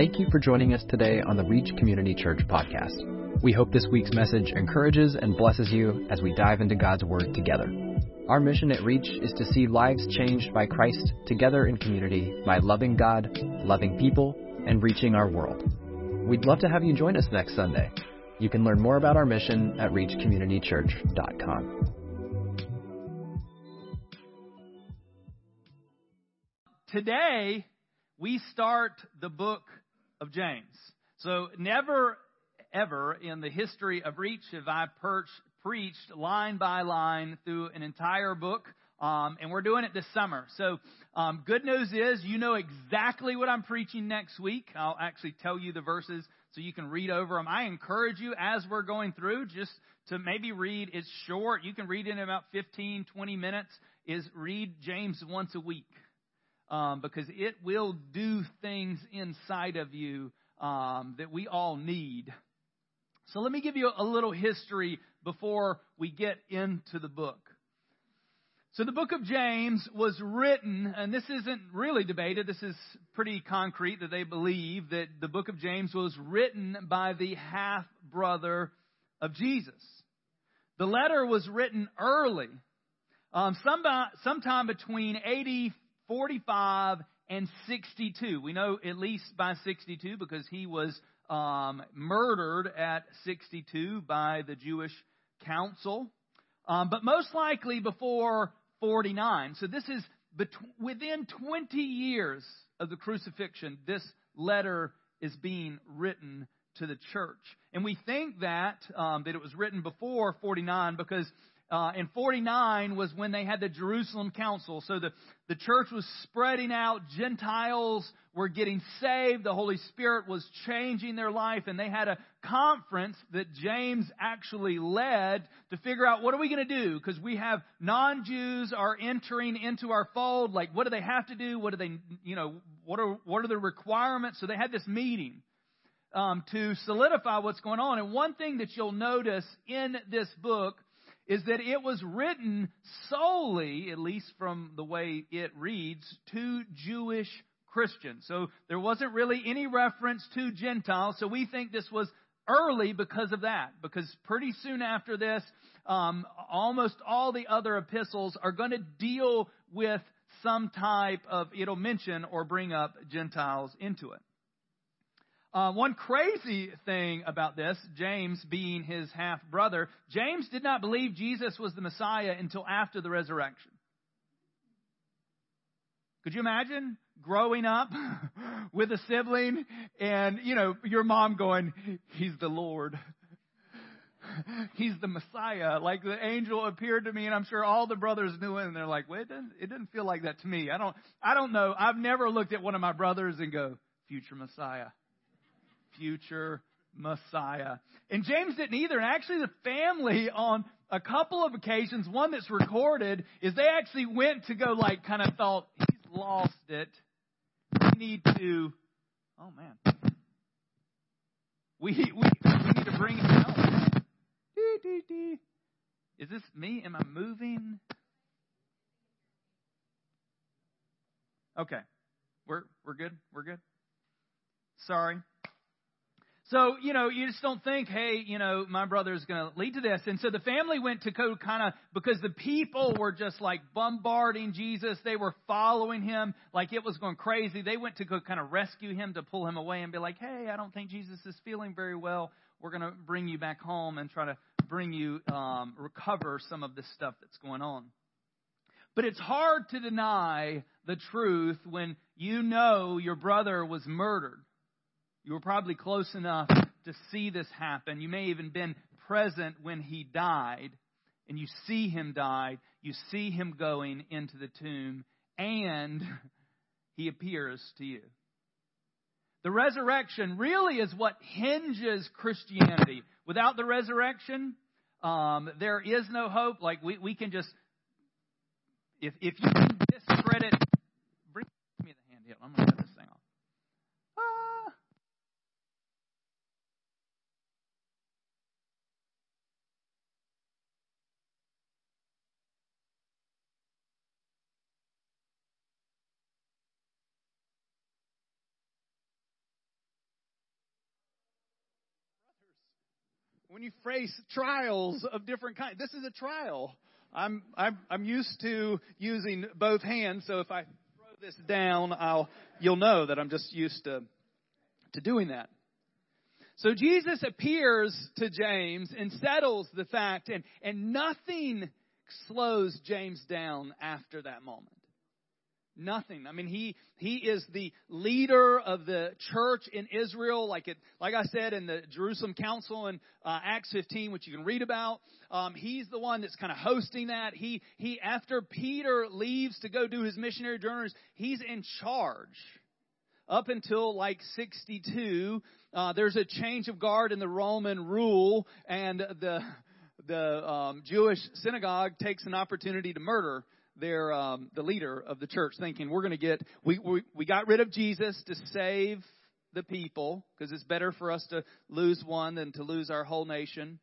Thank you for joining us today on the Reach Community Church podcast. We hope this week's message encourages and blesses you as we dive into God's Word together. Our mission at Reach is to see lives changed by Christ together in community by loving God, loving people, and reaching our world. We'd love to have you join us next Sunday. You can learn more about our mission at reachcommunitychurch.com. Today, we start the book of James. So, never ever in the history of Reach have I perched, preached line by line through an entire book. Um, and we're doing it this summer. So, um, good news is you know exactly what I'm preaching next week. I'll actually tell you the verses so you can read over them. I encourage you as we're going through just to maybe read. It's short. You can read it in about 15, 20 minutes. Is read James once a week um, because it will do things inside of you um, that we all need. So let me give you a little history before we get into the book. So the book of James was written, and this isn't really debated, this is pretty concrete that they believe that the book of James was written by the half brother of Jesus. The letter was written early, um, some, sometime between AD 45 and 62. We know at least by 62 because he was um, murdered at 62 by the Jewish council, um, but most likely before 49. So this is bet- within 20 years of the crucifixion. This letter is being written to the church, and we think that um, that it was written before 49 because uh, and 49 was when they had the Jerusalem Council. So the, the church was spreading out. Gentiles were getting saved. The Holy Spirit was changing their life. And they had a conference that James actually led to figure out what are we going to do? Because we have non-Jews are entering into our fold. Like, what do they have to do? What do they, you know, what are, what are the requirements? So they had this meeting. Um, to solidify what's going on. And one thing that you'll notice in this book is that it was written solely, at least from the way it reads, to Jewish Christians. So there wasn't really any reference to Gentiles. So we think this was early because of that. Because pretty soon after this, um, almost all the other epistles are going to deal with some type of, it'll mention or bring up Gentiles into it. Uh, one crazy thing about this, James being his half brother, James did not believe Jesus was the Messiah until after the resurrection. Could you imagine growing up with a sibling and, you know, your mom going, He's the Lord. He's the Messiah. Like the angel appeared to me, and I'm sure all the brothers knew it, and they're like, "Well, it doesn't, it doesn't feel like that to me." I don't, I don't know. I've never looked at one of my brothers and go, "Future Messiah." Future Messiah. And James didn't either. And actually, the family on a couple of occasions, one that's recorded, is they actually went to go, like, kind of thought, he's lost it. We need to, oh man. We, we, we need to bring him home. Is this me? Am I moving? Okay. We're, we're good? We're good? Sorry. So, you know, you just don't think, hey, you know, my brother is going to lead to this. And so the family went to go kind of, because the people were just like bombarding Jesus. They were following him like it was going crazy. They went to go kind of rescue him to pull him away and be like, hey, I don't think Jesus is feeling very well. We're going to bring you back home and try to bring you, um, recover some of this stuff that's going on. But it's hard to deny the truth when you know your brother was murdered you were probably close enough to see this happen. You may even been present when he died, and you see him die. You see him going into the tomb, and he appears to you. The resurrection really is what hinges Christianity. Without the resurrection, um, there is no hope. Like we, we can just, if if you can discredit, bring me the handheld. I'm going to cut this thing off. When you face trials of different kinds. This is a trial. I'm, I'm, I'm used to using both hands, so if I throw this down, I'll, you'll know that I'm just used to, to doing that. So Jesus appears to James and settles the fact, and, and nothing slows James down after that moment. Nothing. I mean, he he is the leader of the church in Israel, like it, like I said in the Jerusalem Council in uh, Acts 15, which you can read about. Um, he's the one that's kind of hosting that. He he after Peter leaves to go do his missionary journeys, he's in charge up until like 62. Uh, there's a change of guard in the Roman rule, and the the um, Jewish synagogue takes an opportunity to murder their um, the leader of the church, thinking we're going to get we, we we got rid of Jesus to save the people because it's better for us to lose one than to lose our whole nation.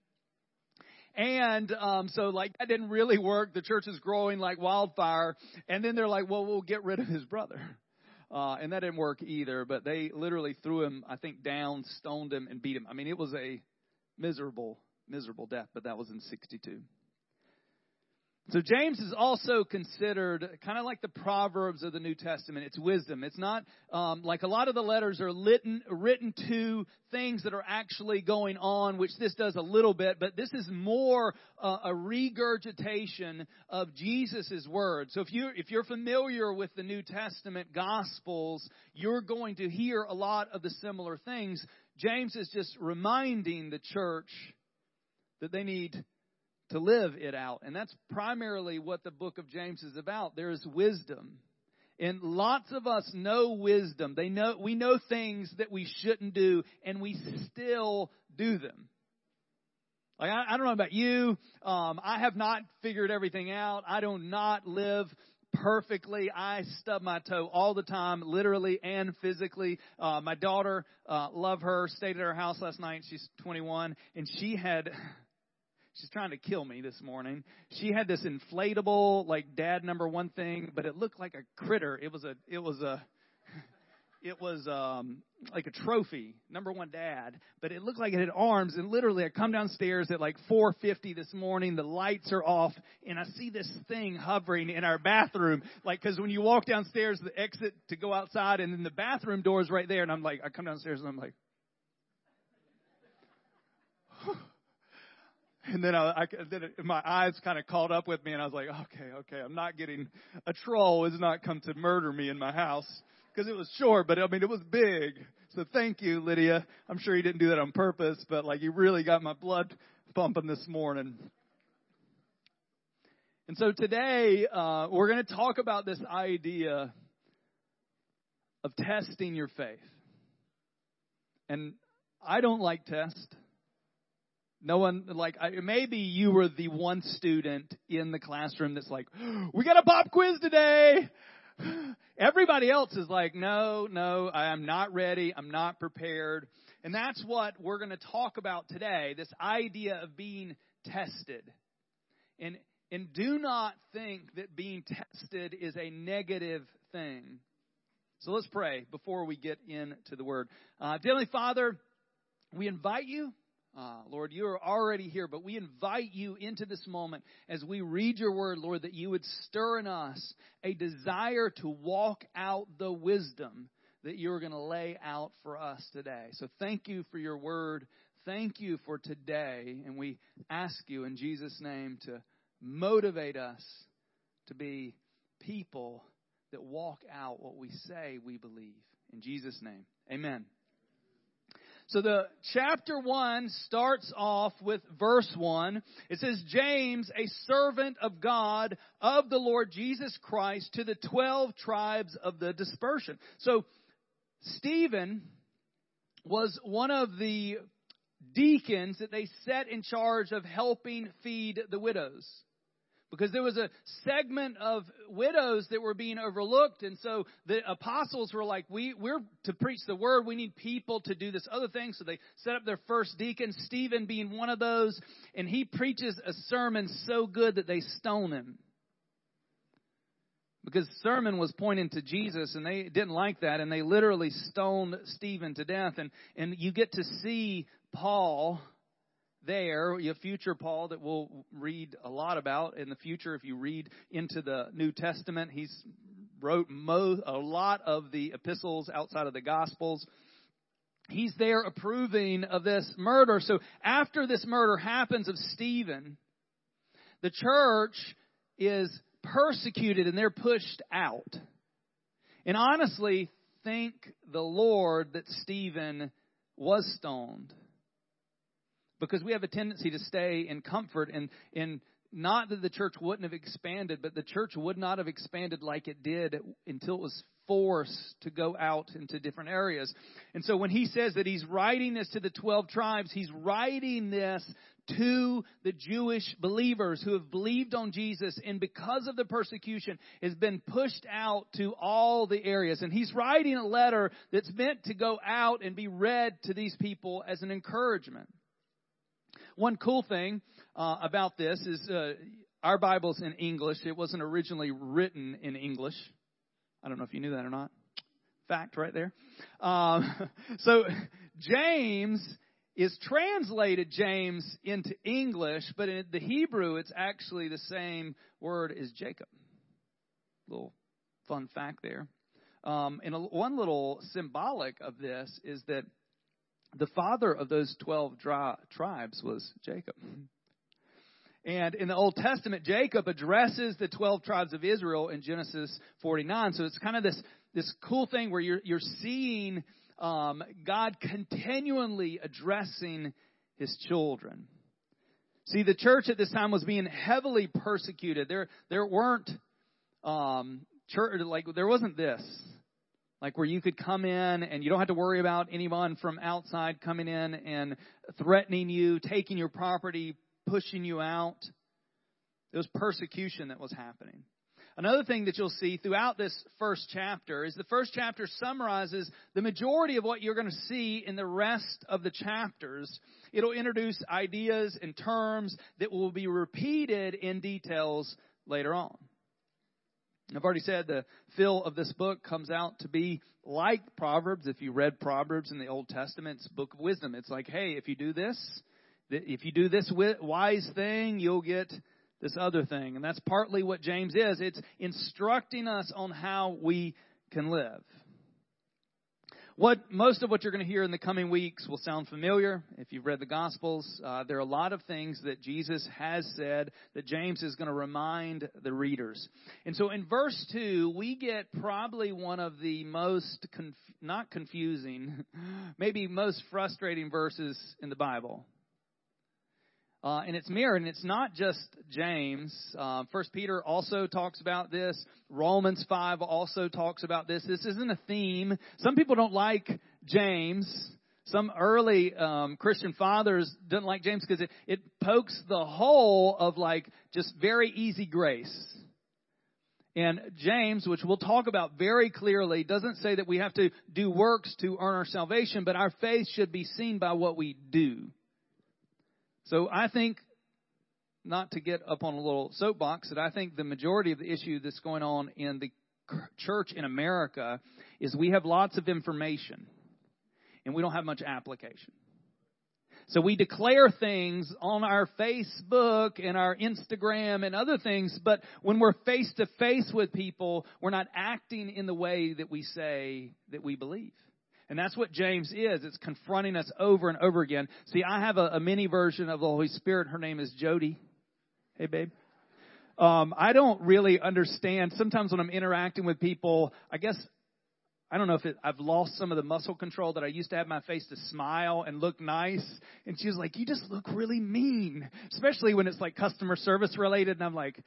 And um, so, like that didn't really work. The church is growing like wildfire, and then they're like, "Well, we'll get rid of his brother," uh, and that didn't work either. But they literally threw him, I think, down, stoned him, and beat him. I mean, it was a miserable, miserable death. But that was in '62. So James is also considered kind of like the Proverbs of the New Testament. It's wisdom. It's not um, like a lot of the letters are written, written to things that are actually going on, which this does a little bit, but this is more uh, a regurgitation of Jesus' words. So if you if you're familiar with the New Testament Gospels, you're going to hear a lot of the similar things. James is just reminding the church that they need to live it out. And that's primarily what the book of James is about. There is wisdom. And lots of us know wisdom. They know we know things that we shouldn't do and we still do them. Like I, I don't know about you. Um, I have not figured everything out. I do not live perfectly. I stub my toe all the time, literally and physically. Uh, my daughter, uh, love her, stayed at our house last night. She's 21, and she had She's trying to kill me this morning. She had this inflatable, like dad number one thing, but it looked like a critter. It was a, it was a, it was um like a trophy, number one dad, but it looked like it had arms. And literally, I come downstairs at like 4:50 this morning. The lights are off, and I see this thing hovering in our bathroom. Like, because when you walk downstairs, the exit to go outside, and then the bathroom door is right there. And I'm like, I come downstairs, and I'm like, And then I, I then it, my eyes kind of caught up with me, and I was like, okay, okay, I'm not getting a troll has not come to murder me in my house because it was short, but I mean it was big. So thank you, Lydia. I'm sure you didn't do that on purpose, but like you really got my blood pumping this morning. And so today uh, we're going to talk about this idea of testing your faith. And I don't like tests. No one, like, maybe you were the one student in the classroom that's like, we got a pop quiz today. Everybody else is like, no, no, I am not ready. I'm not prepared. And that's what we're going to talk about today this idea of being tested. And, and do not think that being tested is a negative thing. So let's pray before we get into the word. Uh, Heavenly Father, we invite you uh, Lord, you are already here, but we invite you into this moment as we read your word, Lord, that you would stir in us a desire to walk out the wisdom that you are going to lay out for us today. So thank you for your word. Thank you for today. And we ask you in Jesus' name to motivate us to be people that walk out what we say we believe. In Jesus' name, amen. So the chapter 1 starts off with verse 1. It says, James, a servant of God, of the Lord Jesus Christ, to the 12 tribes of the dispersion. So Stephen was one of the deacons that they set in charge of helping feed the widows because there was a segment of widows that were being overlooked. And so the apostles were like we we're to preach the word. We need people to do this other thing. So they set up their first deacon stephen being one of those. And he preaches a sermon so good that they stone him. Because the sermon was pointing to Jesus and they didn't like that and they literally stoned Stephen to death. And and you get to see Paul there, a future Paul that we'll read a lot about in the future. If you read into the New Testament, he's wrote mo- a lot of the epistles outside of the Gospels. He's there approving of this murder. So after this murder happens of Stephen, the church is persecuted and they're pushed out. And honestly, thank the Lord that Stephen was stoned. Because we have a tendency to stay in comfort and in not that the church wouldn't have expanded, but the church would not have expanded like it did until it was forced to go out into different areas. And so when he says that he's writing this to the 12 tribes, he's writing this to the Jewish believers who have believed on Jesus and because of the persecution has been pushed out to all the areas. And he's writing a letter that's meant to go out and be read to these people as an encouragement. One cool thing uh, about this is uh, our Bible's in English. It wasn't originally written in English. I don't know if you knew that or not. Fact right there. Um, so James is translated James into English, but in the Hebrew it's actually the same word as Jacob. Little fun fact there. Um, and a, one little symbolic of this is that the father of those 12 dri- tribes was Jacob. And in the Old Testament, Jacob addresses the 12 tribes of Israel in Genesis 49. So it's kind of this, this cool thing where you're, you're seeing um, God continually addressing his children. See, the church at this time was being heavily persecuted. There, there weren't, um, church, like, there wasn't this. Like where you could come in and you don't have to worry about anyone from outside coming in and threatening you, taking your property, pushing you out. It was persecution that was happening. Another thing that you'll see throughout this first chapter is the first chapter summarizes the majority of what you're going to see in the rest of the chapters. It'll introduce ideas and terms that will be repeated in details later on. I've already said the feel of this book comes out to be like Proverbs. If you read Proverbs in the Old Testament, it's book of wisdom. It's like, hey, if you do this, if you do this wise thing, you'll get this other thing. And that's partly what James is. It's instructing us on how we can live. What most of what you're going to hear in the coming weeks will sound familiar. If you've read the Gospels, uh, there are a lot of things that Jesus has said that James is going to remind the readers. And so in verse two, we get probably one of the most conf- not confusing, maybe most frustrating verses in the Bible. Uh, and it's mirrored, and it's not just James. Uh, First Peter also talks about this. Romans five also talks about this. This isn't a theme. Some people don't like James. Some early um, Christian fathers didn't like James because it, it pokes the hole of like just very easy grace. And James, which we'll talk about very clearly, doesn't say that we have to do works to earn our salvation, but our faith should be seen by what we do. So I think, not to get up on a little soapbox, that I think the majority of the issue that's going on in the church in America is we have lots of information and we don't have much application. So we declare things on our Facebook and our Instagram and other things, but when we're face to face with people, we're not acting in the way that we say that we believe. And that's what James is. It's confronting us over and over again. See, I have a, a mini version of the Holy Spirit. Her name is Jody. Hey, babe. Um, I don't really understand. Sometimes when I'm interacting with people, I guess I don't know if it, I've lost some of the muscle control that I used to have my face to smile and look nice. And she was like, "You just look really mean," especially when it's like customer service related. And I'm like,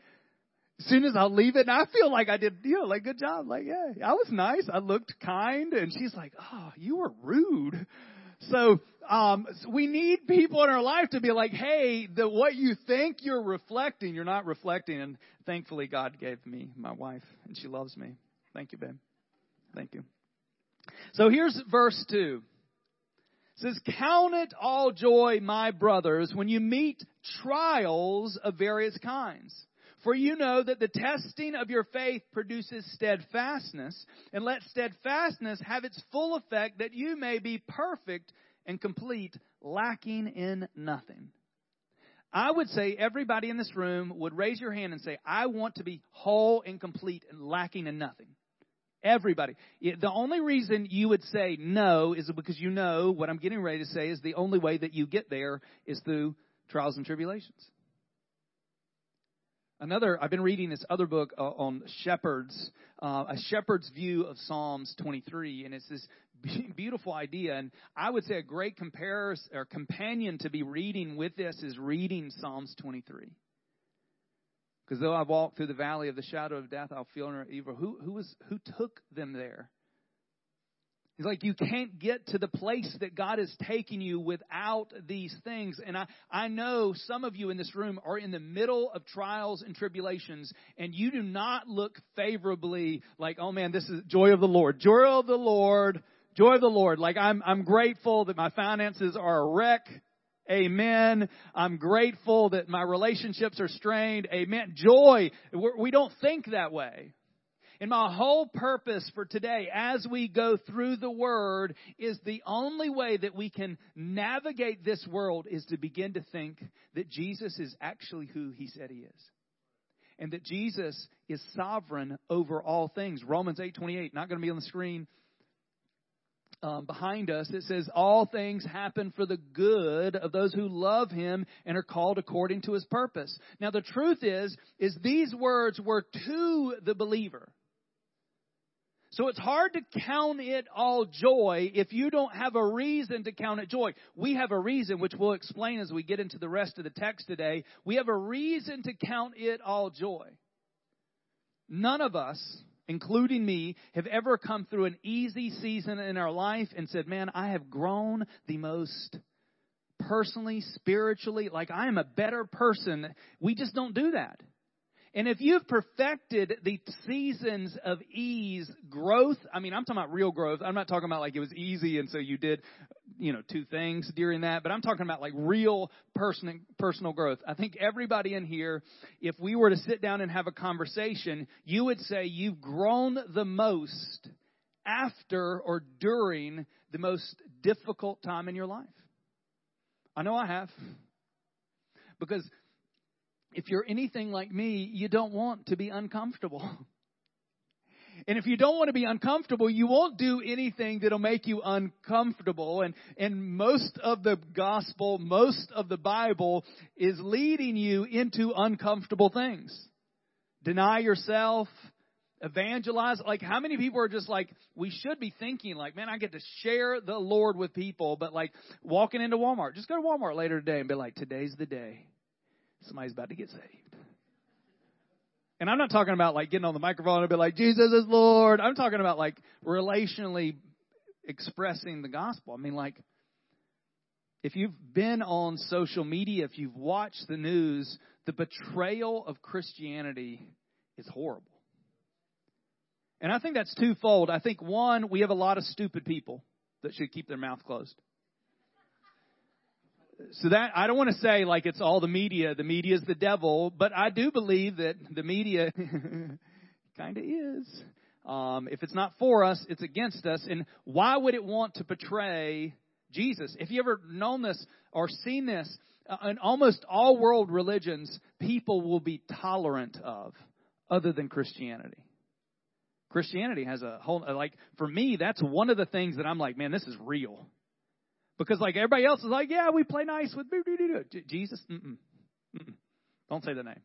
as soon as I'll leave it, and I feel like I did, you know, like good job. Like, yeah, I was nice. I looked kind, and she's like, oh, you were rude. So, um, we need people in our life to be like, hey, the what you think you're reflecting, you're not reflecting. And thankfully, God gave me my wife, and she loves me. Thank you, babe. Thank you. So here's verse two. It says, Count it all joy, my brothers, when you meet trials of various kinds for you know that the testing of your faith produces steadfastness, and let steadfastness have its full effect that you may be perfect and complete, lacking in nothing. I would say everybody in this room would raise your hand and say, I want to be whole and complete and lacking in nothing. Everybody. The only reason you would say no is because you know what I'm getting ready to say is the only way that you get there is through trials and tribulations. Another, I've been reading this other book uh, on shepherds, uh, a shepherd's view of Psalms 23, and it's this beautiful idea. And I would say a great comparison or companion to be reading with this is reading Psalms 23. Because though I walk through the valley of the shadow of death, I'll feel no evil. Who, who, was, who took them there? He's like, you can't get to the place that God is taking you without these things. And I, I know some of you in this room are in the middle of trials and tribulations, and you do not look favorably like, oh man, this is joy of the Lord. Joy of the Lord. Joy of the Lord. Like I'm, I'm grateful that my finances are a wreck. Amen. I'm grateful that my relationships are strained. Amen. Joy. We don't think that way. And my whole purpose for today, as we go through the Word, is the only way that we can navigate this world is to begin to think that Jesus is actually who He said He is. And that Jesus is sovereign over all things. Romans 8:28, not going to be on the screen um, behind us, it says, All things happen for the good of those who love him and are called according to his purpose. Now, the truth is, is these words were to the believer. So it's hard to count it all joy if you don't have a reason to count it joy. We have a reason, which we'll explain as we get into the rest of the text today. We have a reason to count it all joy. None of us including me, have ever come through an easy season in our life and said, Man, I have grown the most personally, spiritually, like I am a better person. We just don't do that. And if you've perfected the seasons of ease growth, I mean, I'm talking about real growth. I'm not talking about like it was easy and so you did, you know, two things during that, but I'm talking about like real personal, personal growth. I think everybody in here, if we were to sit down and have a conversation, you would say you've grown the most after or during the most difficult time in your life. I know I have. Because if you're anything like me, you don't want to be uncomfortable. And if you don't want to be uncomfortable, you won't do anything that'll make you uncomfortable. And, and most of the gospel, most of the Bible is leading you into uncomfortable things. Deny yourself, evangelize. Like, how many people are just like, we should be thinking, like, man, I get to share the Lord with people, but like walking into Walmart, just go to Walmart later today and be like, today's the day somebody's about to get saved. And I'm not talking about like getting on the microphone and be like, Jesus is Lord. I'm talking about like relationally expressing the gospel. I mean, like, if you've been on social media, if you've watched the news, the betrayal of Christianity is horrible. And I think that's twofold. I think one, we have a lot of stupid people that should keep their mouth closed so that I don't want to say like it's all the media. The media is the devil, but I do believe that the media kind of is. Um, if it's not for us, it's against us. And why would it want to portray Jesus? If you ever known this or seen this, uh, in almost all world religions, people will be tolerant of, other than Christianity. Christianity has a whole like for me, that's one of the things that I'm like, man, this is real. Because like everybody else is like, yeah, we play nice with Jesus. Mm-mm. Mm-mm. Don't say the name.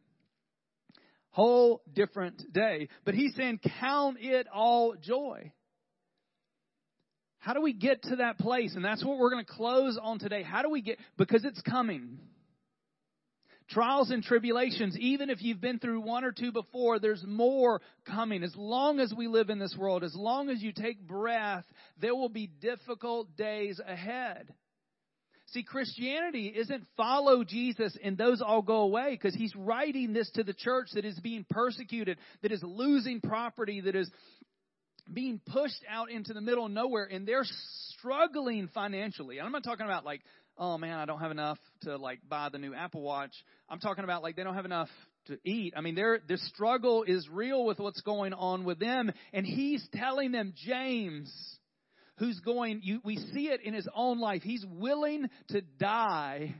Whole different day. But he's saying, count it all joy. How do we get to that place? And that's what we're going to close on today. How do we get, because it's coming. Trials and tribulations, even if you've been through one or two before, there's more coming. As long as we live in this world, as long as you take breath, there will be difficult days ahead. See, Christianity isn't follow Jesus and those all go away because he's writing this to the church that is being persecuted, that is losing property, that is being pushed out into the middle of nowhere, and they're struggling financially. I'm not talking about like oh man, I don't have enough to like buy the new Apple Watch. I'm talking about like they don't have enough to eat. I mean, their their struggle is real with what's going on with them, and he's telling them, James, who's going. You, we see it in his own life. He's willing to die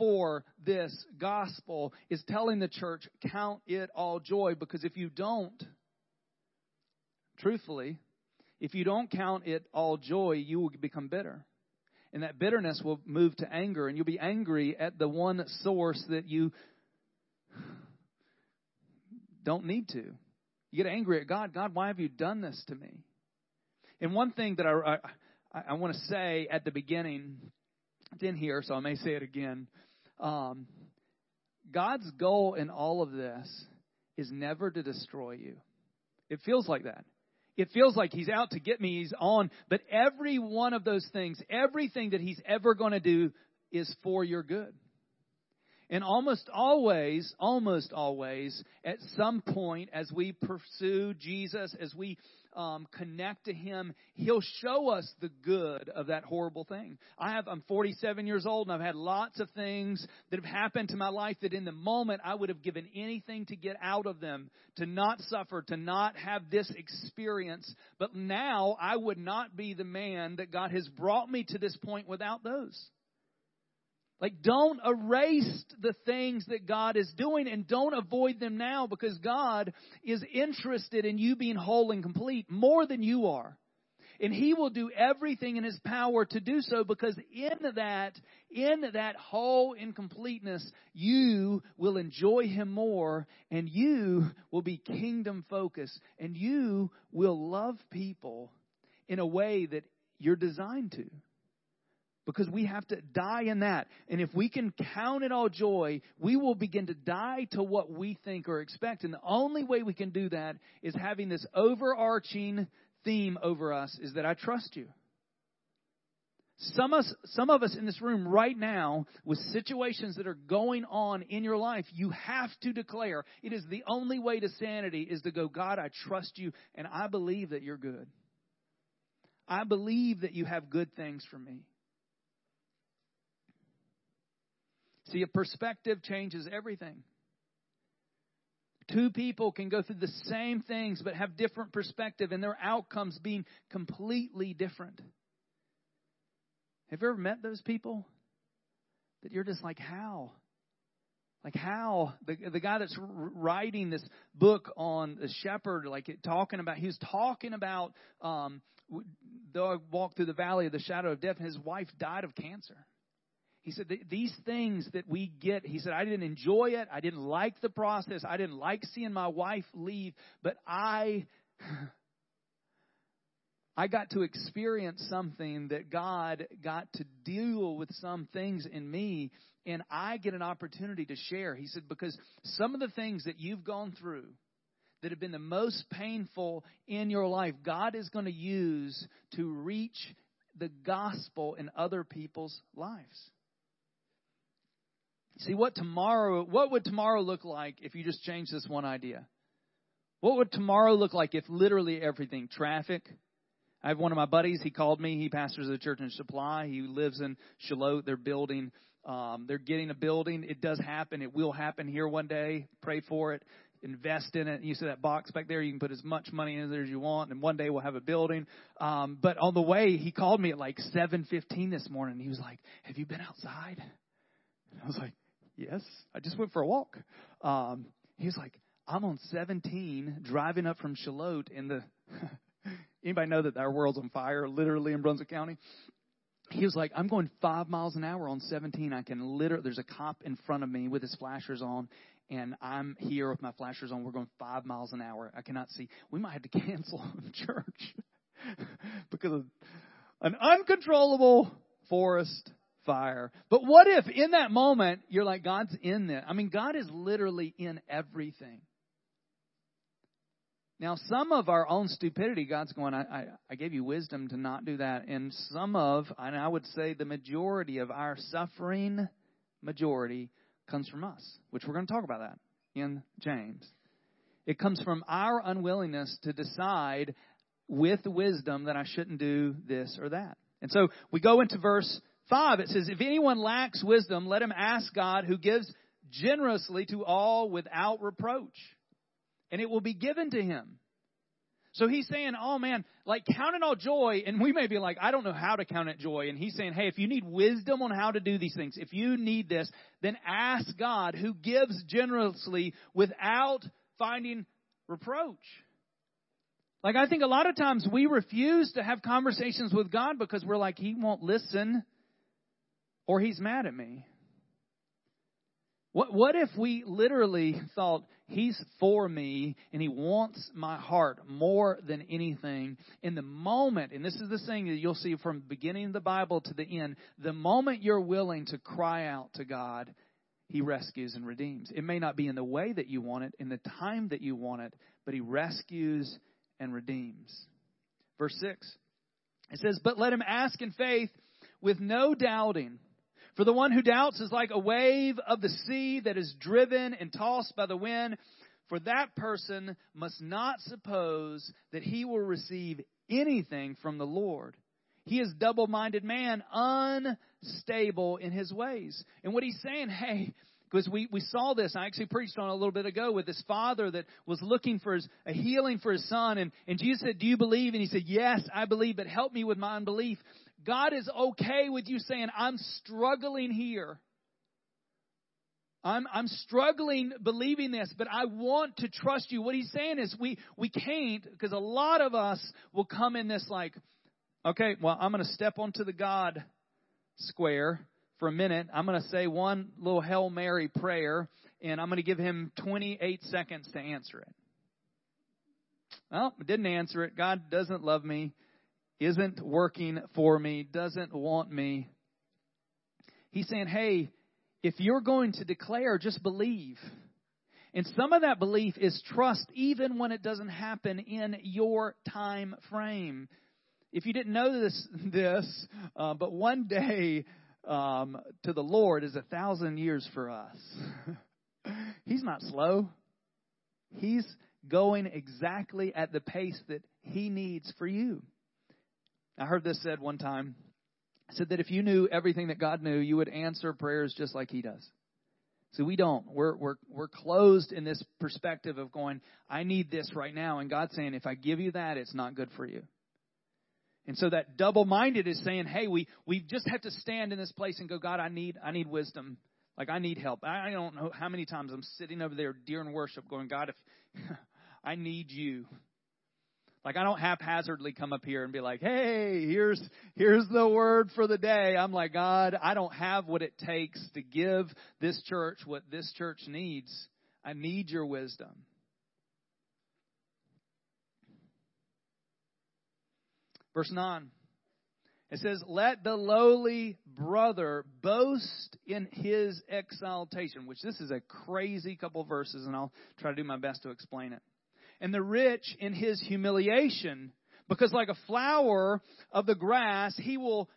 for this gospel is telling the church, count it all joy, because if you don't, truthfully, if you don't count it all joy, you will become bitter. And that bitterness will move to anger, and you'll be angry at the one source that you don't need to. You get angry at God. God, why have you done this to me? And one thing that I, I, I want to say at the beginning, it's in here, so I may say it again. Um, God's goal in all of this is never to destroy you. It feels like that. It feels like he's out to get me, he's on. But every one of those things, everything that he's ever going to do is for your good. And almost always, almost always, at some point, as we pursue Jesus, as we um, connect to Him, He'll show us the good of that horrible thing. I have, I'm 47 years old and I've had lots of things that have happened to my life that in the moment I would have given anything to get out of them, to not suffer, to not have this experience. But now I would not be the man that God has brought me to this point without those. Like, don't erase the things that God is doing and don't avoid them now because God is interested in you being whole and complete more than you are. And He will do everything in His power to do so because in that, in that whole incompleteness, you will enjoy Him more and you will be kingdom focused and you will love people in a way that you're designed to because we have to die in that. And if we can count it all joy, we will begin to die to what we think or expect. And the only way we can do that is having this overarching theme over us is that I trust you. Some of, us, some of us in this room right now, with situations that are going on in your life, you have to declare it is the only way to sanity is to go, God, I trust you, and I believe that you're good. I believe that you have good things for me. See, a perspective changes everything. Two people can go through the same things but have different perspective and their outcomes being completely different. Have you ever met those people that you're just like, how? Like how the the guy that's writing this book on the shepherd, like it, talking about, he was talking about um, I walk through the valley of the shadow of death, and his wife died of cancer. He said, These things that we get, he said, I didn't enjoy it. I didn't like the process. I didn't like seeing my wife leave, but I. I got to experience something that God got to deal with some things in me, and I get an opportunity to share. He said, because some of the things that you've gone through that have been the most painful in your life, God is going to use to reach the gospel in other people's lives. See what tomorrow what would tomorrow look like if you just changed this one idea? What would tomorrow look like if literally everything traffic? I have one of my buddies, he called me, he pastors a church in Supply. He lives in Shallotte. They're building um, they're getting a building. It does happen. It will happen here one day. Pray for it. Invest in it. You see that box back there? You can put as much money in there as you want, and one day we'll have a building. Um, but on the way, he called me at like 7:15 this morning. He was like, "Have you been outside?" And I was like, Yes, I just went for a walk. Um, he's like, I'm on 17 driving up from Shallotte in the. anybody know that our world's on fire, literally in Brunswick County? He was like, I'm going five miles an hour on 17. I can literally, there's a cop in front of me with his flashers on, and I'm here with my flashers on. We're going five miles an hour. I cannot see. We might have to cancel church because of an uncontrollable forest fire. But what if in that moment you're like, God's in there? I mean, God is literally in everything. Now, some of our own stupidity, God's going, I, I, I gave you wisdom to not do that. And some of, and I would say the majority of our suffering, majority, comes from us, which we're going to talk about that in James. It comes from our unwillingness to decide with wisdom that I shouldn't do this or that. And so we go into verse 5, it says, If anyone lacks wisdom, let him ask God, who gives generously to all without reproach, and it will be given to him. So he's saying, oh man, like count it all joy. And we may be like, I don't know how to count it joy. And he's saying, hey, if you need wisdom on how to do these things, if you need this, then ask God who gives generously without finding reproach. Like I think a lot of times we refuse to have conversations with God because we're like, he won't listen or he's mad at me. What, what if we literally thought, He's for me and He wants my heart more than anything? In the moment, and this is the thing that you'll see from the beginning of the Bible to the end, the moment you're willing to cry out to God, He rescues and redeems. It may not be in the way that you want it, in the time that you want it, but He rescues and redeems. Verse 6 it says, But let him ask in faith with no doubting. For the one who doubts is like a wave of the sea that is driven and tossed by the wind. For that person must not suppose that he will receive anything from the Lord. He is double minded man, unstable in his ways. And what he's saying, hey, because we, we saw this, I actually preached on a little bit ago with this father that was looking for his, a healing for his son. And, and Jesus said, Do you believe? And he said, Yes, I believe, but help me with my unbelief. God is okay with you saying, I'm struggling here. I'm, I'm struggling believing this, but I want to trust you. What he's saying is we, we can't, because a lot of us will come in this like, okay, well, I'm going to step onto the God square for a minute. I'm going to say one little Hail Mary prayer, and I'm going to give him 28 seconds to answer it. Well, I didn't answer it. God doesn't love me isn't working for me, doesn't want me. He's saying, hey, if you're going to declare, just believe. And some of that belief is trust even when it doesn't happen in your time frame. If you didn't know this, this uh, but one day um, to the Lord is a thousand years for us. He's not slow. He's going exactly at the pace that He needs for you. I heard this said one time. I said that if you knew everything that God knew, you would answer prayers just like He does. So we don't. We're we're we're closed in this perspective of going, I need this right now, and God's saying, if I give you that, it's not good for you. And so that double-minded is saying, hey, we we just have to stand in this place and go, God, I need I need wisdom. Like I need help. I don't know how many times I'm sitting over there during worship going, God, if I need you. Like I don't haphazardly come up here and be like, "Hey, here's here's the word for the day." I'm like, "God, I don't have what it takes to give this church what this church needs. I need your wisdom." Verse 9. It says, Let the lowly brother boast in his exaltation, which this is a crazy couple verses, and I'll try to do my best to explain it and the rich in his humiliation, because like a flower of the grass, he will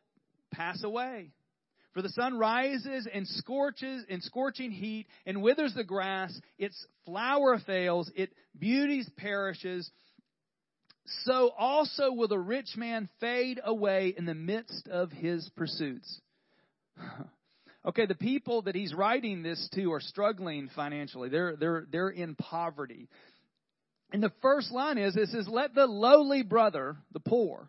pass away. For the sun rises and scorches in scorching heat and withers the grass, its flower fails, its beauty perishes. So also will the rich man fade away in the midst of his pursuits. okay, the people that he's writing this to are struggling financially. They're they're they're in poverty. And the first line is it says, Let the lowly brother, the poor,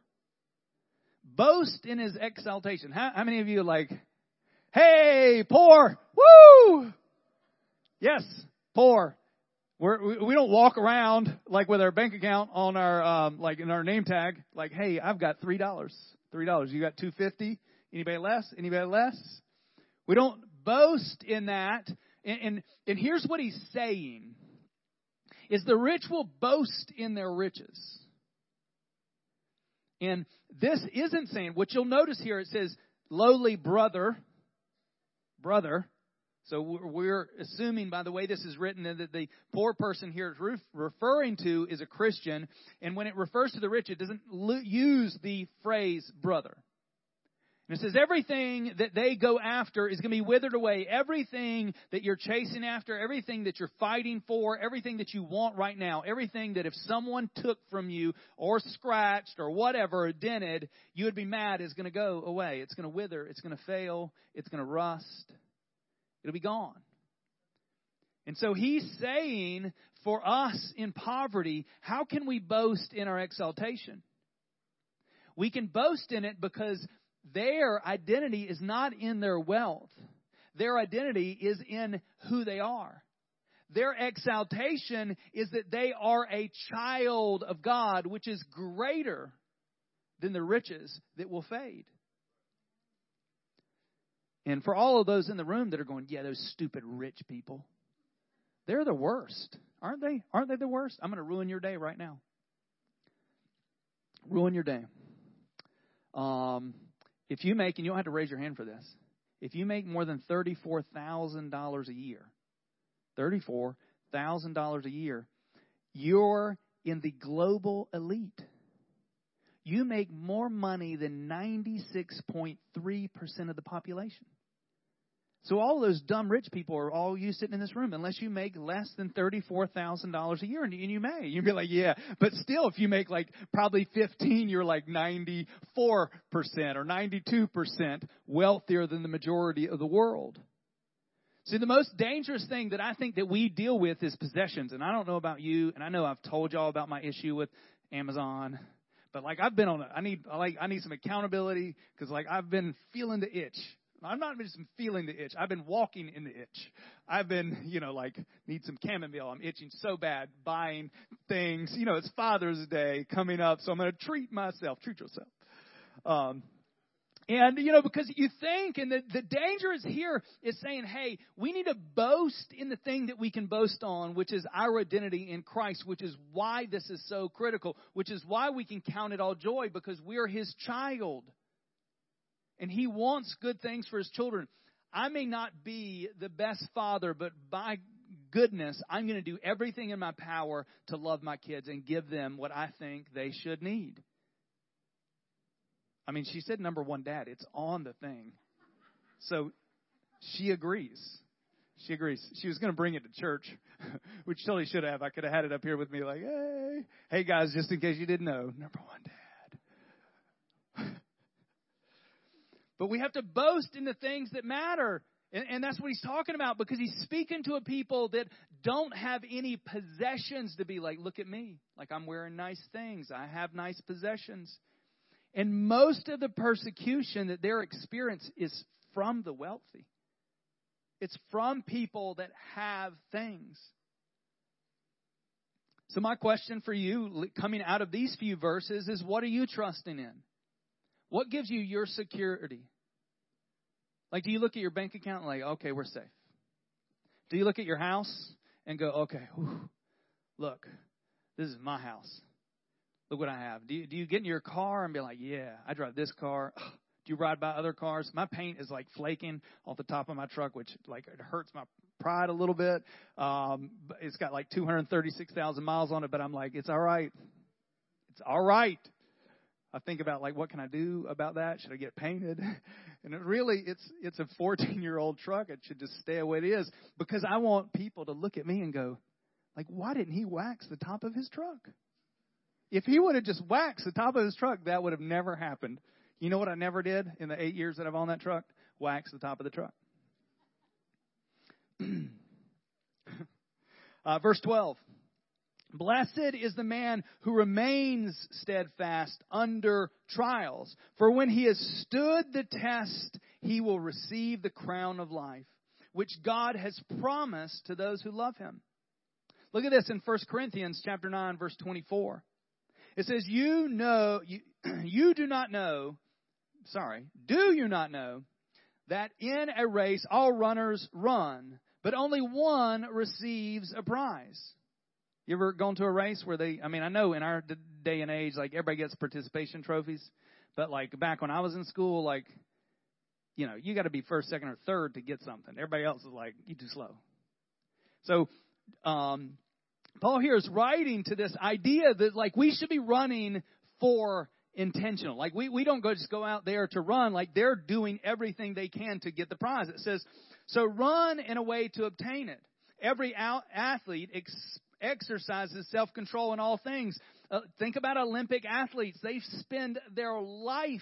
boast in his exaltation. How, how many of you like, hey, poor, woo! Yes, poor. We're, we don't walk around like with our bank account on our um, like in our name tag, like, hey, I've got three dollars. Three dollars. You got two fifty. Anybody less? Anybody less? We don't boast in that. And, and and here's what he's saying is the rich will boast in their riches. And this isn't saying, what you'll notice here, it says, lowly brother, brother. So we're assuming by the way this is written that the poor person here is referring to is a Christian. And when it refers to the rich, it doesn't use the phrase brother. And it says everything that they go after is going to be withered away. Everything that you're chasing after, everything that you're fighting for, everything that you want right now, everything that if someone took from you or scratched or whatever, or dented, you would be mad is going to go away. It's going to wither. It's going to fail. It's going to rust. It'll be gone. And so he's saying, for us in poverty, how can we boast in our exaltation? We can boast in it because their identity is not in their wealth. Their identity is in who they are. Their exaltation is that they are a child of God, which is greater than the riches that will fade. And for all of those in the room that are going, yeah, those stupid rich people, they're the worst, aren't they? Aren't they the worst? I'm going to ruin your day right now. Ruin your day. Um, if you make, and you don't have to raise your hand for this, if you make more than $34,000 a year, $34,000 a year, you're in the global elite. You make more money than 96.3% of the population. So all those dumb rich people are all you sitting in this room, unless you make less than thirty-four thousand dollars a year, and you may. You'd be like, yeah, but still, if you make like probably fifteen, you're like ninety-four percent or ninety-two percent wealthier than the majority of the world. See, the most dangerous thing that I think that we deal with is possessions, and I don't know about you, and I know I've told y'all about my issue with Amazon, but like I've been on it. I need I like I need some accountability because like I've been feeling the itch I'm not just feeling the itch. I've been walking in the itch. I've been, you know, like need some chamomile. I'm itching so bad, buying things. You know, it's Father's Day coming up, so I'm going to treat myself. Treat yourself. Um, and, you know, because you think, and the, the danger is here is saying, hey, we need to boast in the thing that we can boast on, which is our identity in Christ, which is why this is so critical, which is why we can count it all joy, because we're His child and He wants good things for His children. I may not be the best father, but by goodness, I'm going to do everything in my power to love my kids and give them what I think they should need. I mean, she said number one dad. It's on the thing. So she agrees. She agrees. She was going to bring it to church, which totally should have. I could have had it up here with me, like, hey, hey guys, just in case you didn't know, number one dad. But we have to boast in the things that matter. And, and, that's what he's talking about because he's speaking to a people that don't have any possessions to be like, look at me. Like I'm wearing nice things. I have nice possessions. And most of the persecution that they're experiencing is from the wealthy. It's from people that have things. So my question for you coming out of these few verses is what are you trusting in? What gives you your security? Like, do you look at your bank account and like, okay, we're safe? Do you look at your house and go, okay, whew, look, this is my house. Look what I have. Do you, do you get in your car and be like, yeah, I drive this car. Do you ride by other cars? My paint is like flaking off the top of my truck, which like it hurts my pride a little bit. Um, it's got like 236,000 miles on it, but I'm like, it's all right. It's all right. I think about like what can I do about that? Should I get painted? And it really it's it's a 14 year old truck. It should just stay the way it is because I want people to look at me and go, like, why didn't he wax the top of his truck? If he would have just waxed the top of his truck, that would have never happened. You know what I never did in the eight years that I've owned that truck? Wax the top of the truck. uh, verse 12. Blessed is the man who remains steadfast under trials, for when he has stood the test, he will receive the crown of life, which God has promised to those who love him. Look at this in 1 Corinthians chapter 9 verse 24. It says, "You know you, you do not know, sorry, do you not know that in a race all runners run, but only one receives a prize?" You ever gone to a race where they, I mean, I know in our day and age, like everybody gets participation trophies, but like back when I was in school, like, you know, you got to be first, second, or third to get something. Everybody else is like, you too slow. So, um, Paul here is writing to this idea that like we should be running for intentional. Like we, we don't go just go out there to run, like they're doing everything they can to get the prize. It says, so run in a way to obtain it. Every out, athlete ex- exercises self control in all things. Uh, think about Olympic athletes. They spend their life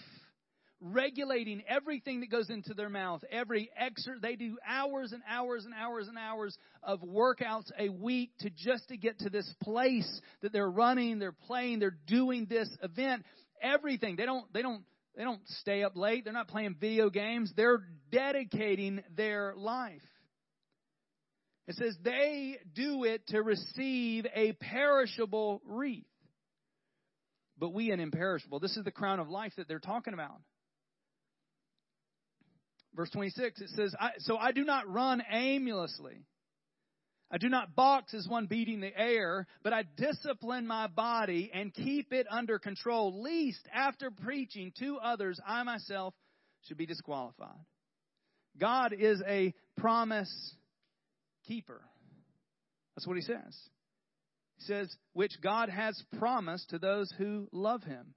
regulating everything that goes into their mouth. Every exer they do hours and hours and hours and hours of workouts a week to just to get to this place that they're running, they're playing, they're doing this event. Everything. They don't they don't they don't stay up late. They're not playing video games. They're dedicating their life. It says they do it to receive a perishable wreath, but we an imperishable. This is the crown of life that they're talking about. Verse 26, it says, So I do not run aimlessly. I do not box as one beating the air, but I discipline my body and keep it under control, lest after preaching to others, I myself should be disqualified. God is a promise keeper. That's what he says. He says, which God has promised to those who love him.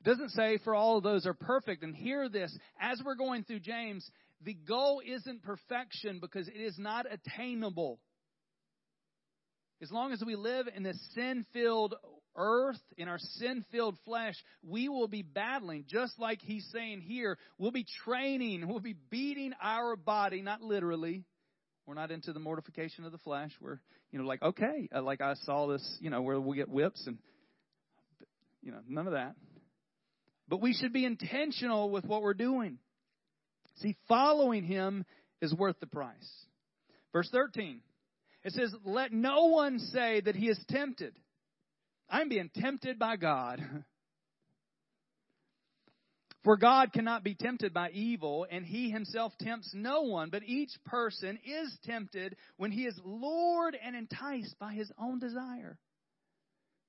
It doesn't say for all of those are perfect. And hear this, as we're going through James, the goal isn't perfection because it is not attainable. As long as we live in this sin filled earth, in our sin filled flesh, we will be battling, just like he's saying here. We'll be training, we'll be beating our body, not literally. We're not into the mortification of the flesh. We're, you know, like, okay, uh, like I saw this, you know, where we get whips and, you know, none of that. But we should be intentional with what we're doing. See, following him is worth the price. Verse 13. It says, Let no one say that he is tempted. I'm being tempted by God. For God cannot be tempted by evil, and he himself tempts no one, but each person is tempted when he is lured and enticed by his own desire.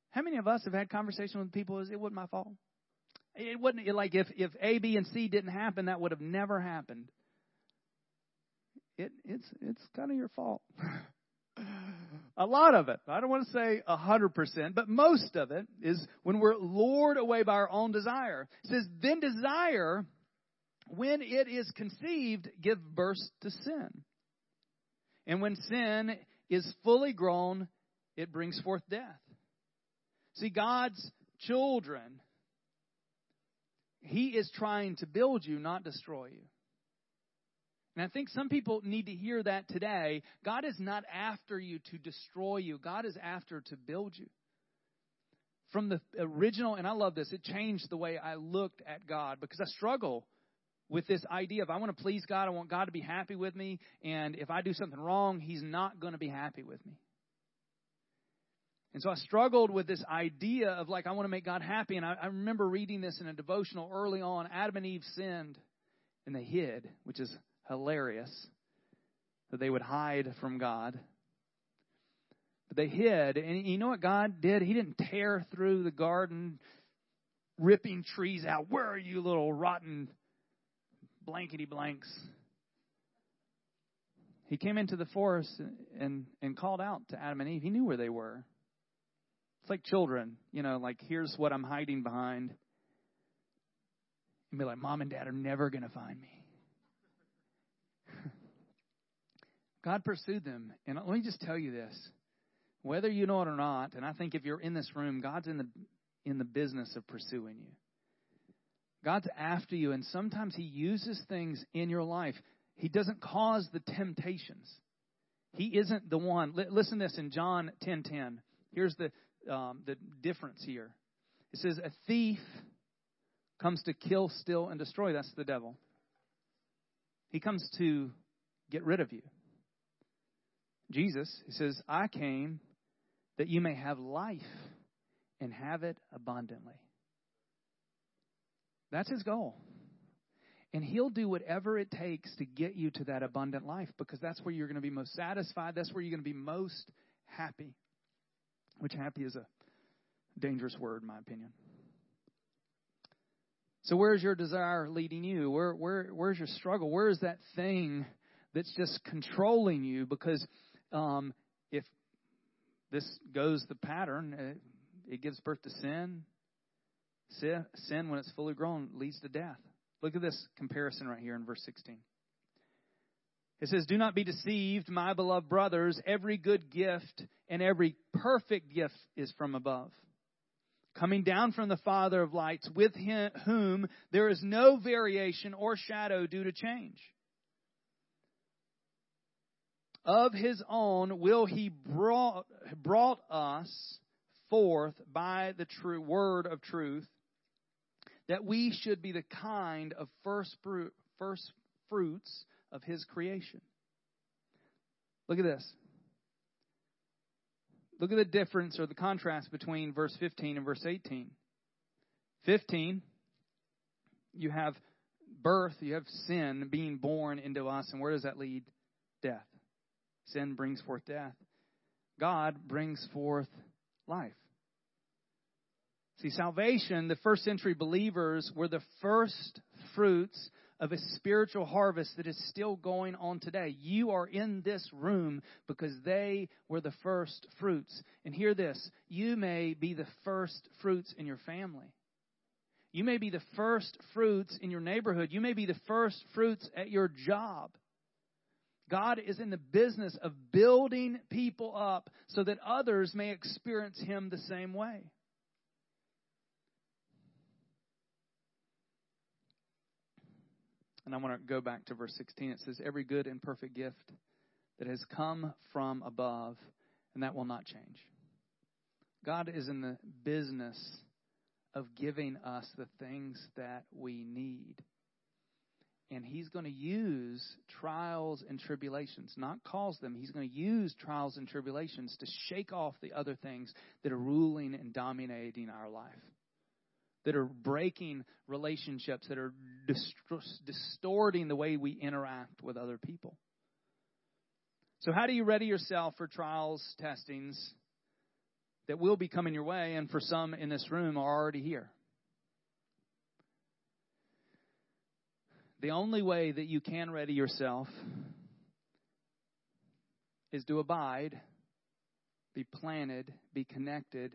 How many of us have had conversations with people as it wasn't my fault? It wasn't like if, if A, B, and C didn't happen, that would have never happened. It, it's, it's kind of your fault. a lot of it. I don't want to say a hundred percent, but most of it is when we're lured away by our own desire. It says, then desire, when it is conceived, give birth to sin. And when sin is fully grown, it brings forth death. See, God's children he is trying to build you, not destroy you. And I think some people need to hear that today. God is not after you to destroy you, God is after to build you. From the original, and I love this, it changed the way I looked at God because I struggle with this idea of I want to please God, I want God to be happy with me, and if I do something wrong, He's not going to be happy with me. And so I struggled with this idea of like, I want to make God happy. And I, I remember reading this in a devotional early on. Adam and Eve sinned and they hid, which is hilarious that they would hide from God. But they hid. And you know what God did? He didn't tear through the garden, ripping trees out. Where are you, little rotten blankety blanks? He came into the forest and, and called out to Adam and Eve. He knew where they were. It's like children, you know, like here's what I'm hiding behind. And be like, Mom and Dad are never going to find me. God pursued them. And let me just tell you this. Whether you know it or not, and I think if you're in this room, God's in the in the business of pursuing you. God's after you, and sometimes He uses things in your life. He doesn't cause the temptations. He isn't the one. Listen to this in John 10:10. 10, Here's the um, the difference here. It says, A thief comes to kill, steal, and destroy. That's the devil. He comes to get rid of you. Jesus, he says, I came that you may have life and have it abundantly. That's his goal. And he'll do whatever it takes to get you to that abundant life because that's where you're going to be most satisfied. That's where you're going to be most happy which happy is a dangerous word, in my opinion. So, where's your desire leading you? Where, where, where's your struggle? Where is that thing that's just controlling you? Because um, if this goes the pattern, it, it gives birth to sin. Sin, when it's fully grown, leads to death. Look at this comparison right here in verse 16. It says, Do not be deceived, my beloved brothers. Every good gift and every perfect gift is from above, coming down from the Father of lights, with him, whom there is no variation or shadow due to change. Of his own will he brought, brought us forth by the true word of truth, that we should be the kind of first, fruit, first fruits of his creation. Look at this. Look at the difference or the contrast between verse 15 and verse 18. 15, you have birth, you have sin being born into us, and where does that lead? Death. Sin brings forth death. God brings forth life. See, salvation, the first century believers were the first fruits of a spiritual harvest that is still going on today. You are in this room because they were the first fruits. And hear this you may be the first fruits in your family. You may be the first fruits in your neighborhood. You may be the first fruits at your job. God is in the business of building people up so that others may experience Him the same way. And I want to go back to verse 16. It says, Every good and perfect gift that has come from above, and that will not change. God is in the business of giving us the things that we need. And He's going to use trials and tribulations, not cause them. He's going to use trials and tribulations to shake off the other things that are ruling and dominating our life that are breaking relationships, that are distorting the way we interact with other people. So, how do you ready yourself for trials, testings that will be coming your way, and for some in this room are already here? The only way that you can ready yourself is to abide, be planted, be connected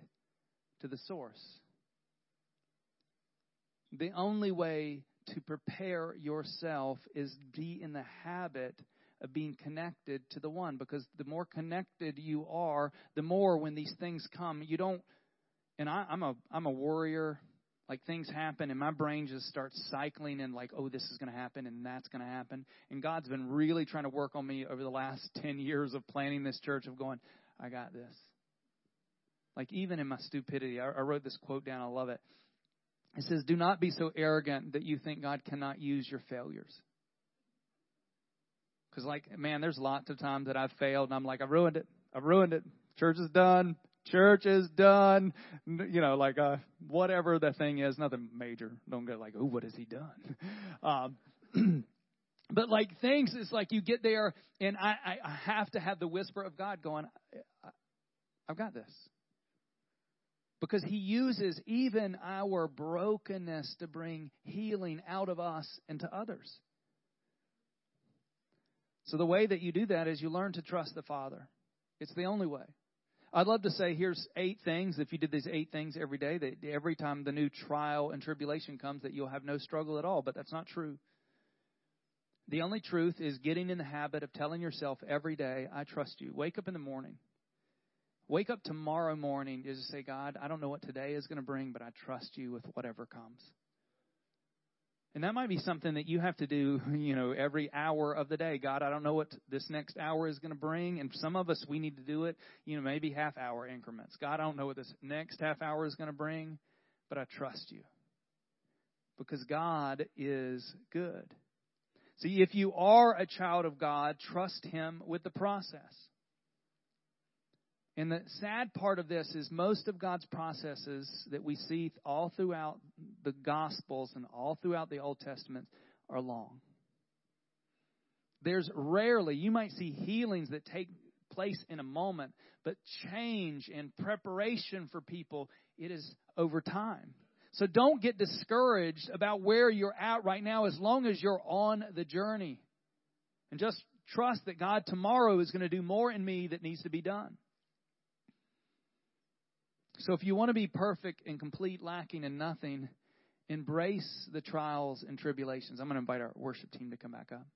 to the source. The only way to prepare yourself is be in the habit of being connected to the one because the more connected you are, the more when these things come, you don't and I, I'm a I'm a warrior. Like things happen and my brain just starts cycling and like, oh, this is going to happen and that's going to happen. And God's been really trying to work on me over the last 10 years of planning this church of going, I got this. Like even in my stupidity, I, I wrote this quote down. I love it. It says, Do not be so arrogant that you think God cannot use your failures. Because, like, man, there's lots of times that I've failed and I'm like, I ruined it. I ruined it. Church is done. Church is done. You know, like, uh, whatever the thing is, nothing major. Don't get like, oh, what has he done? Um, but like things, it's like you get there and I, I have to have the whisper of God going, I've got this. Because he uses even our brokenness to bring healing out of us and to others. So the way that you do that is you learn to trust the Father. It's the only way. I'd love to say here's eight things. If you did these eight things every day, that every time the new trial and tribulation comes, that you'll have no struggle at all. But that's not true. The only truth is getting in the habit of telling yourself every day, I trust you. Wake up in the morning. Wake up tomorrow morning and just say, God, I don't know what today is going to bring, but I trust you with whatever comes. And that might be something that you have to do, you know, every hour of the day. God, I don't know what this next hour is going to bring. And some of us, we need to do it, you know, maybe half hour increments. God, I don't know what this next half hour is going to bring, but I trust you. Because God is good. See, if you are a child of God, trust Him with the process. And the sad part of this is most of God's processes that we see all throughout the Gospels and all throughout the Old Testament are long. There's rarely, you might see healings that take place in a moment, but change and preparation for people, it is over time. So don't get discouraged about where you're at right now as long as you're on the journey. And just trust that God tomorrow is going to do more in me that needs to be done. So if you want to be perfect and complete, lacking in nothing, embrace the trials and tribulations. I'm going to invite our worship team to come back up.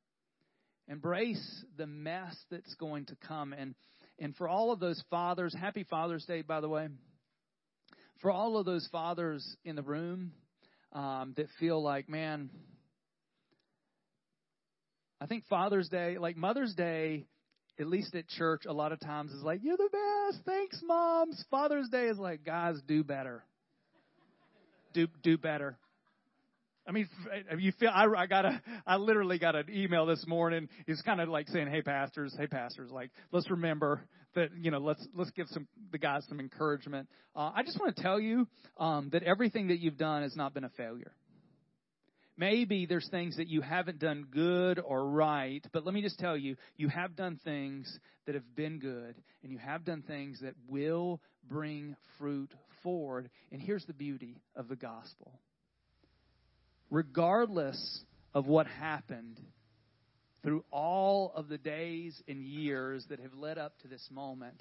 Embrace the mess that's going to come. And, and for all of those fathers, happy Father's Day, by the way. For all of those fathers in the room um, that feel like, man, I think Father's Day, like Mother's Day, at least at church, a lot of times is like, you're the best. Thanks, moms. Father's Day is like, guys, do better. Do do better. I mean, you feel I, I got a I literally got an email this morning. It's kind of like saying, "Hey pastors, hey pastors, like let's remember that you know let's let's give some the guys some encouragement." Uh, I just want to tell you um, that everything that you've done has not been a failure. Maybe there's things that you haven't done good or right, but let me just tell you, you have done things that have been good, and you have done things that will bring fruit forward. And here's the beauty of the gospel regardless of what happened through all of the days and years that have led up to this moment,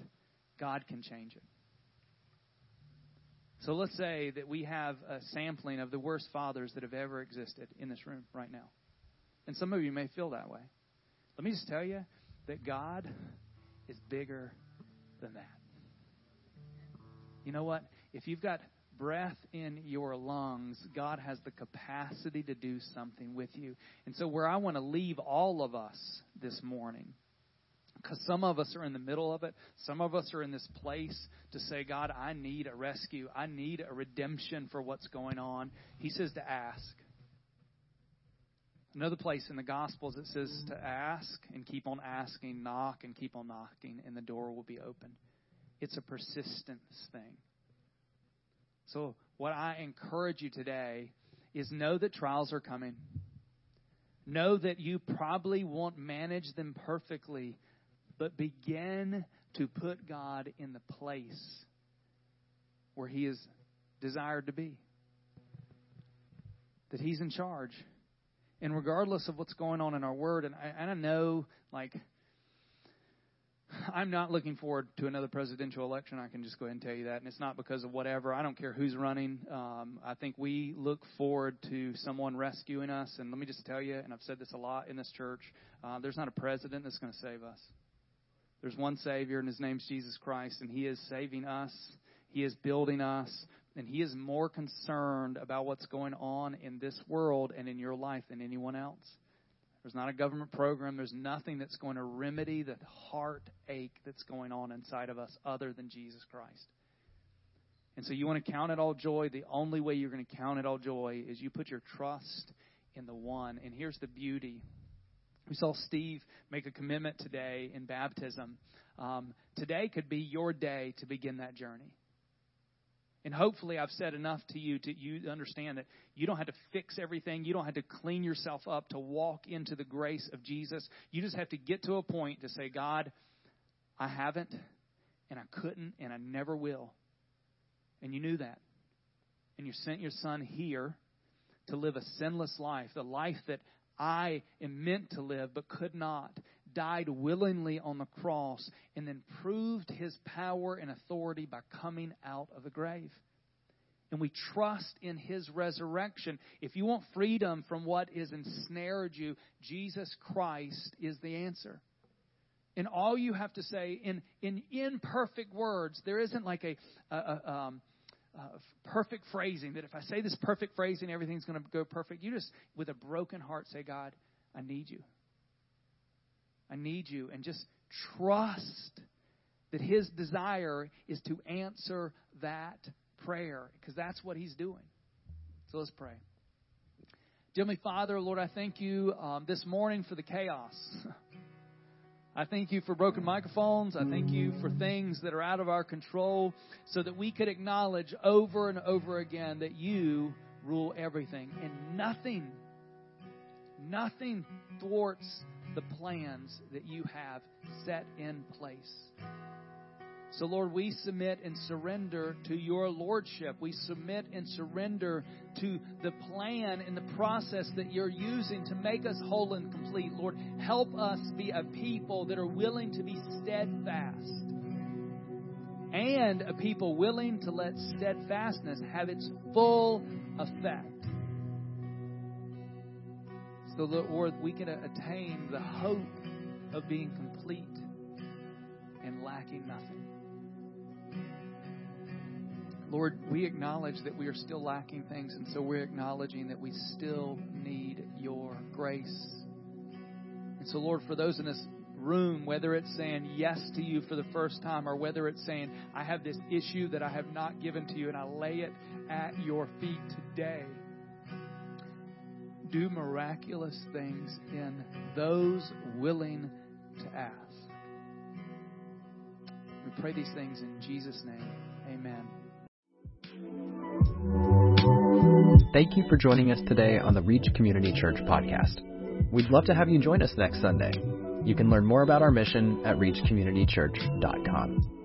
God can change it. So let's say that we have a sampling of the worst fathers that have ever existed in this room right now. And some of you may feel that way. Let me just tell you that God is bigger than that. You know what? If you've got breath in your lungs, God has the capacity to do something with you. And so, where I want to leave all of us this morning, because some of us are in the middle of it, some of us are in this place to say, God, I need a rescue, I need a redemption for what's going on. He says to ask. Another place in the Gospels it says to ask and keep on asking, knock and keep on knocking, and the door will be open. It's a persistence thing. So, what I encourage you today is know that trials are coming. Know that you probably won't manage them perfectly, but begin to put God in the place where He is desired to be. That He's in charge. And regardless of what's going on in our word, and I, and I know, like, I'm not looking forward to another presidential election. I can just go ahead and tell you that. And it's not because of whatever. I don't care who's running. Um, I think we look forward to someone rescuing us. And let me just tell you, and I've said this a lot in this church uh, there's not a president that's going to save us. There's one Savior, and his name's Jesus Christ, and he is saving us. He is building us, and he is more concerned about what's going on in this world and in your life than anyone else. There's not a government program. There's nothing that's going to remedy the heartache that's going on inside of us other than Jesus Christ. And so you want to count it all joy. The only way you're going to count it all joy is you put your trust in the one. And here's the beauty. We saw Steve make a commitment today in baptism. Um, today could be your day to begin that journey. And hopefully, I've said enough to you to you understand that you don't have to fix everything. You don't have to clean yourself up to walk into the grace of Jesus. You just have to get to a point to say, God, I haven't, and I couldn't, and I never will. And you knew that. And you sent your son here to live a sinless life, the life that I am meant to live but could not died willingly on the cross, and then proved his power and authority by coming out of the grave. And we trust in his resurrection. If you want freedom from what is ensnared you, Jesus Christ is the answer. And all you have to say in, in imperfect words, there isn't like a, a, a um, perfect phrasing that if I say this perfect phrasing, everything's going to go perfect. You just, with a broken heart, say, God, I need you. I need you. And just trust that His desire is to answer that prayer because that's what He's doing. So let's pray. Dear Heavenly Father, Lord, I thank you um, this morning for the chaos. I thank you for broken microphones. I thank you for things that are out of our control so that we could acknowledge over and over again that you rule everything and nothing, nothing thwarts the plans that you have set in place. So, Lord, we submit and surrender to your lordship. We submit and surrender to the plan and the process that you're using to make us whole and complete. Lord, help us be a people that are willing to be steadfast and a people willing to let steadfastness have its full effect so that, Lord, we can attain the hope of being complete and lacking nothing. Lord, we acknowledge that we are still lacking things, and so we're acknowledging that we still need your grace. And so, Lord, for those in this room, whether it's saying yes to you for the first time or whether it's saying, I have this issue that I have not given to you and I lay it at your feet today, do miraculous things in those willing to ask. We pray these things in Jesus' name. Amen. Thank you for joining us today on the Reach Community Church podcast. We'd love to have you join us next Sunday. You can learn more about our mission at reachcommunitychurch.com.